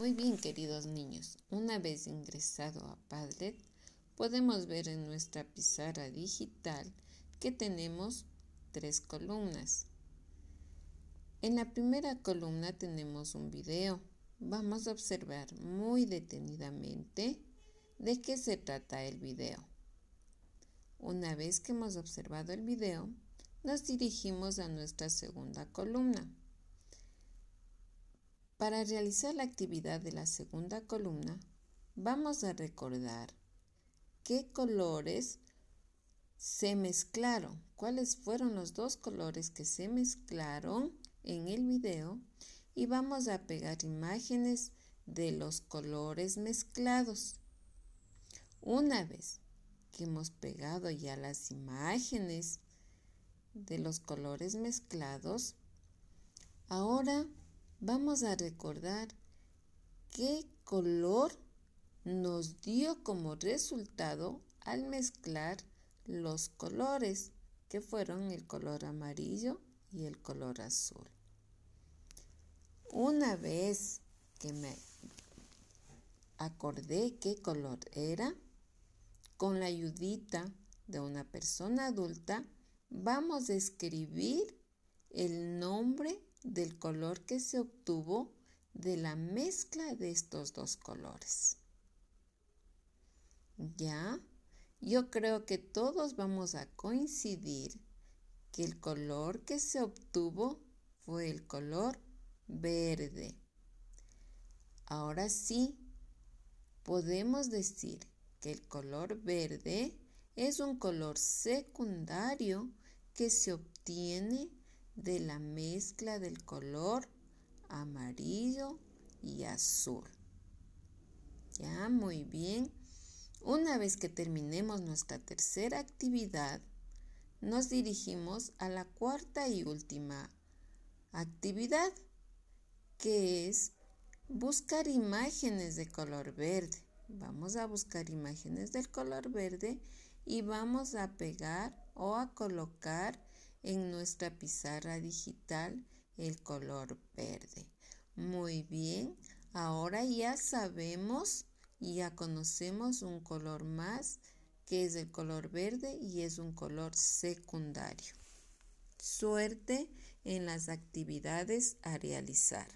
Muy bien, queridos niños. Una vez ingresado a Padlet, podemos ver en nuestra pizarra digital que tenemos tres columnas. En la primera columna tenemos un video. Vamos a observar muy detenidamente de qué se trata el video. Una vez que hemos observado el video, nos dirigimos a nuestra segunda columna. Para realizar la actividad de la segunda columna, vamos a recordar qué colores se mezclaron, cuáles fueron los dos colores que se mezclaron en el video y vamos a pegar imágenes de los colores mezclados. Una vez que hemos pegado ya las imágenes de los colores mezclados, ahora vamos a recordar qué color nos dio como resultado al mezclar los colores que fueron el color amarillo y el color azul. Una vez que me acordé qué color era, con la ayudita de una persona adulta, vamos a escribir el nombre del color que se obtuvo de la mezcla de estos dos colores. ¿Ya? Yo creo que todos vamos a coincidir que el color que se obtuvo fue el color verde. Ahora sí, podemos decir que el color verde es un color secundario que se obtiene de la mezcla del color amarillo y azul. Ya, muy bien. Una vez que terminemos nuestra tercera actividad, nos dirigimos a la cuarta y última actividad, que es buscar imágenes de color verde. Vamos a buscar imágenes del color verde y vamos a pegar o a colocar en nuestra pizarra digital el color verde. Muy bien, ahora ya sabemos y ya conocemos un color más que es el color verde y es un color secundario. Suerte en las actividades a realizar.